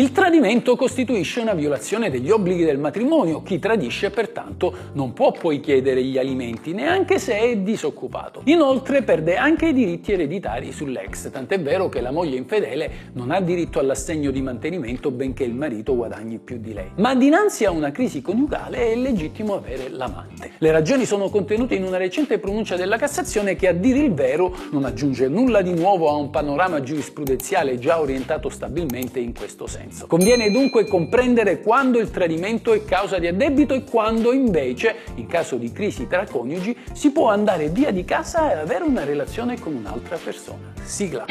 Il tradimento costituisce una violazione degli obblighi del matrimonio, chi tradisce pertanto non può poi chiedere gli alimenti neanche se è disoccupato. Inoltre perde anche i diritti ereditari sull'ex, tant'è vero che la moglie infedele non ha diritto all'assegno di mantenimento benché il marito guadagni più di lei. Ma dinanzi a una crisi coniugale è legittimo avere l'amante. Le ragioni sono contenute in una recente pronuncia della Cassazione che a dire il vero non aggiunge nulla di nuovo a un panorama giurisprudenziale già orientato stabilmente in questo senso. Conviene dunque comprendere quando il tradimento è causa di addebito e quando invece, in caso di crisi tra coniugi, si può andare via di casa e avere una relazione con un'altra persona. Sigla.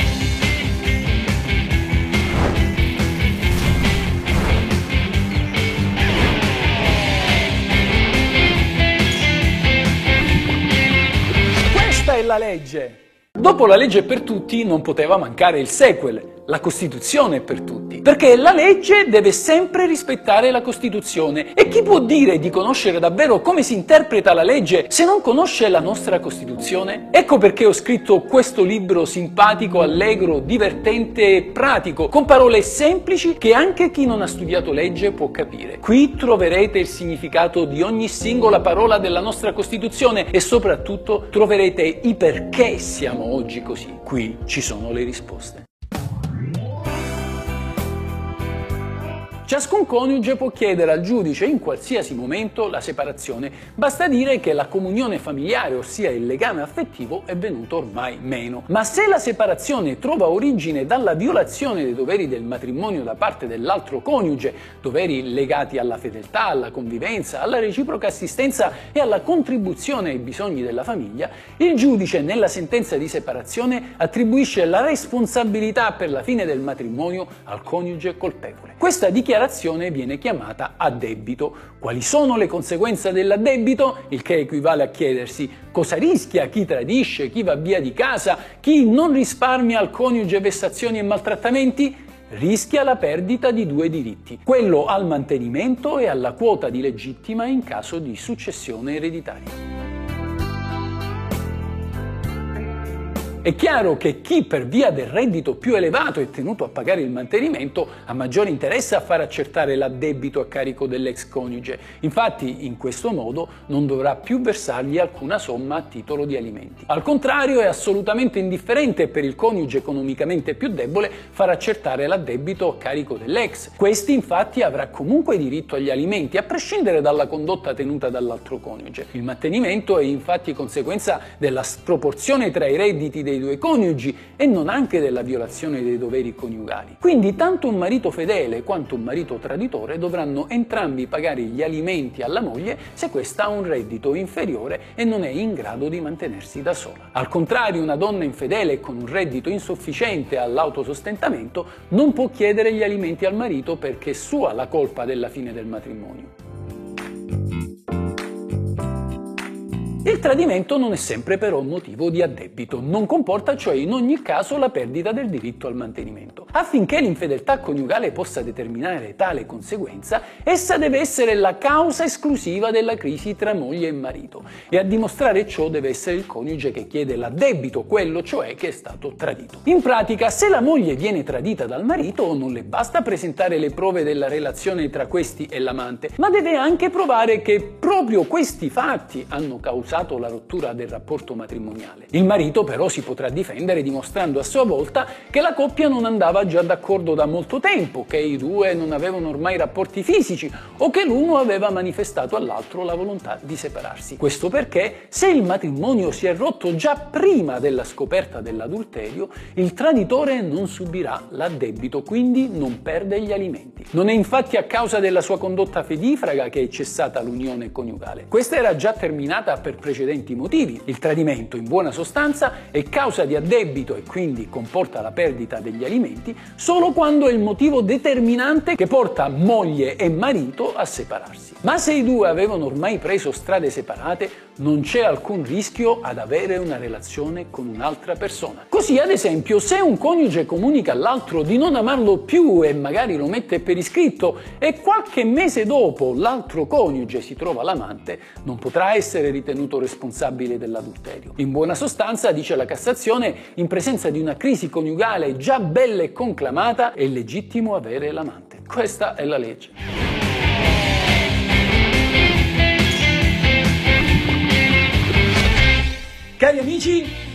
Questa è la legge. Dopo la legge per tutti non poteva mancare il sequel, la Costituzione per tutti, perché la legge deve sempre rispettare la Costituzione e chi può dire di conoscere davvero come si interpreta la legge se non conosce la nostra Costituzione? Ecco perché ho scritto questo libro simpatico, allegro, divertente e pratico, con parole semplici che anche chi non ha studiato legge può capire. Qui troverete il significato di ogni singola parola della nostra Costituzione e soprattutto troverete i perché siamo oggi così. Qui ci sono le risposte. Ciascun coniuge può chiedere al giudice in qualsiasi momento la separazione, basta dire che la comunione familiare, ossia il legame affettivo, è venuto ormai meno. Ma se la separazione trova origine dalla violazione dei doveri del matrimonio da parte dell'altro coniuge, doveri legati alla fedeltà, alla convivenza, alla reciproca assistenza e alla contribuzione ai bisogni della famiglia, il giudice nella sentenza di separazione attribuisce la responsabilità per la fine del matrimonio al coniuge colpevole. Questa dichiarazione dichiarazione viene chiamata addebito. Quali sono le conseguenze dell'addebito? Il che equivale a chiedersi cosa rischia chi tradisce, chi va via di casa, chi non risparmia al coniuge vessazioni e maltrattamenti? rischia la perdita di due diritti, quello al mantenimento e alla quota di legittima in caso di successione ereditaria. È chiaro che chi per via del reddito più elevato è tenuto a pagare il mantenimento ha maggiore interesse a far accertare l'addebito a carico dell'ex coniuge. Infatti, in questo modo non dovrà più versargli alcuna somma a titolo di alimenti. Al contrario, è assolutamente indifferente per il coniuge economicamente più debole far accertare l'addebito a carico dell'ex. Questi infatti avrà comunque diritto agli alimenti a prescindere dalla condotta tenuta dall'altro coniuge. Il mantenimento è infatti conseguenza della sproporzione tra i redditi dei due coniugi e non anche della violazione dei doveri coniugali. Quindi tanto un marito fedele quanto un marito traditore dovranno entrambi pagare gli alimenti alla moglie se questa ha un reddito inferiore e non è in grado di mantenersi da sola. Al contrario, una donna infedele con un reddito insufficiente all'autosostentamento non può chiedere gli alimenti al marito perché è sua la colpa della fine del matrimonio. Il tradimento non è sempre però motivo di addebito, non comporta cioè in ogni caso la perdita del diritto al mantenimento. Affinché l'infedeltà coniugale possa determinare tale conseguenza, essa deve essere la causa esclusiva della crisi tra moglie e marito e a dimostrare ciò deve essere il coniuge che chiede l'addebito, quello cioè che è stato tradito. In pratica, se la moglie viene tradita dal marito, non le basta presentare le prove della relazione tra questi e l'amante, ma deve anche provare che proprio questi fatti hanno causato causato la rottura del rapporto matrimoniale. Il marito però si potrà difendere dimostrando a sua volta che la coppia non andava già d'accordo da molto tempo, che i due non avevano ormai rapporti fisici o che l'uno aveva manifestato all'altro la volontà di separarsi. Questo perché se il matrimonio si è rotto già prima della scoperta dell'adulterio, il traditore non subirà l'addebito, quindi non perde gli alimenti. Non è infatti a causa della sua condotta fedifraga che è cessata l'unione coniugale. Questa era già terminata per precedenti motivi. Il tradimento, in buona sostanza, è causa di addebito e quindi comporta la perdita degli alimenti solo quando è il motivo determinante che porta moglie e marito a separarsi. Ma se i due avevano ormai preso strade separate, non c'è alcun rischio ad avere una relazione con un'altra persona. Così, ad esempio, se un coniuge comunica all'altro di non amarlo più e magari lo mette per iscritto e qualche mese dopo l'altro coniuge si trova l'amante, non potrà essere ritenuto responsabile dell'adulterio. In buona sostanza, dice la Cassazione, in presenza di una crisi coniugale già bella e conclamata, è legittimo avere l'amante. Questa è la legge. Cari amici,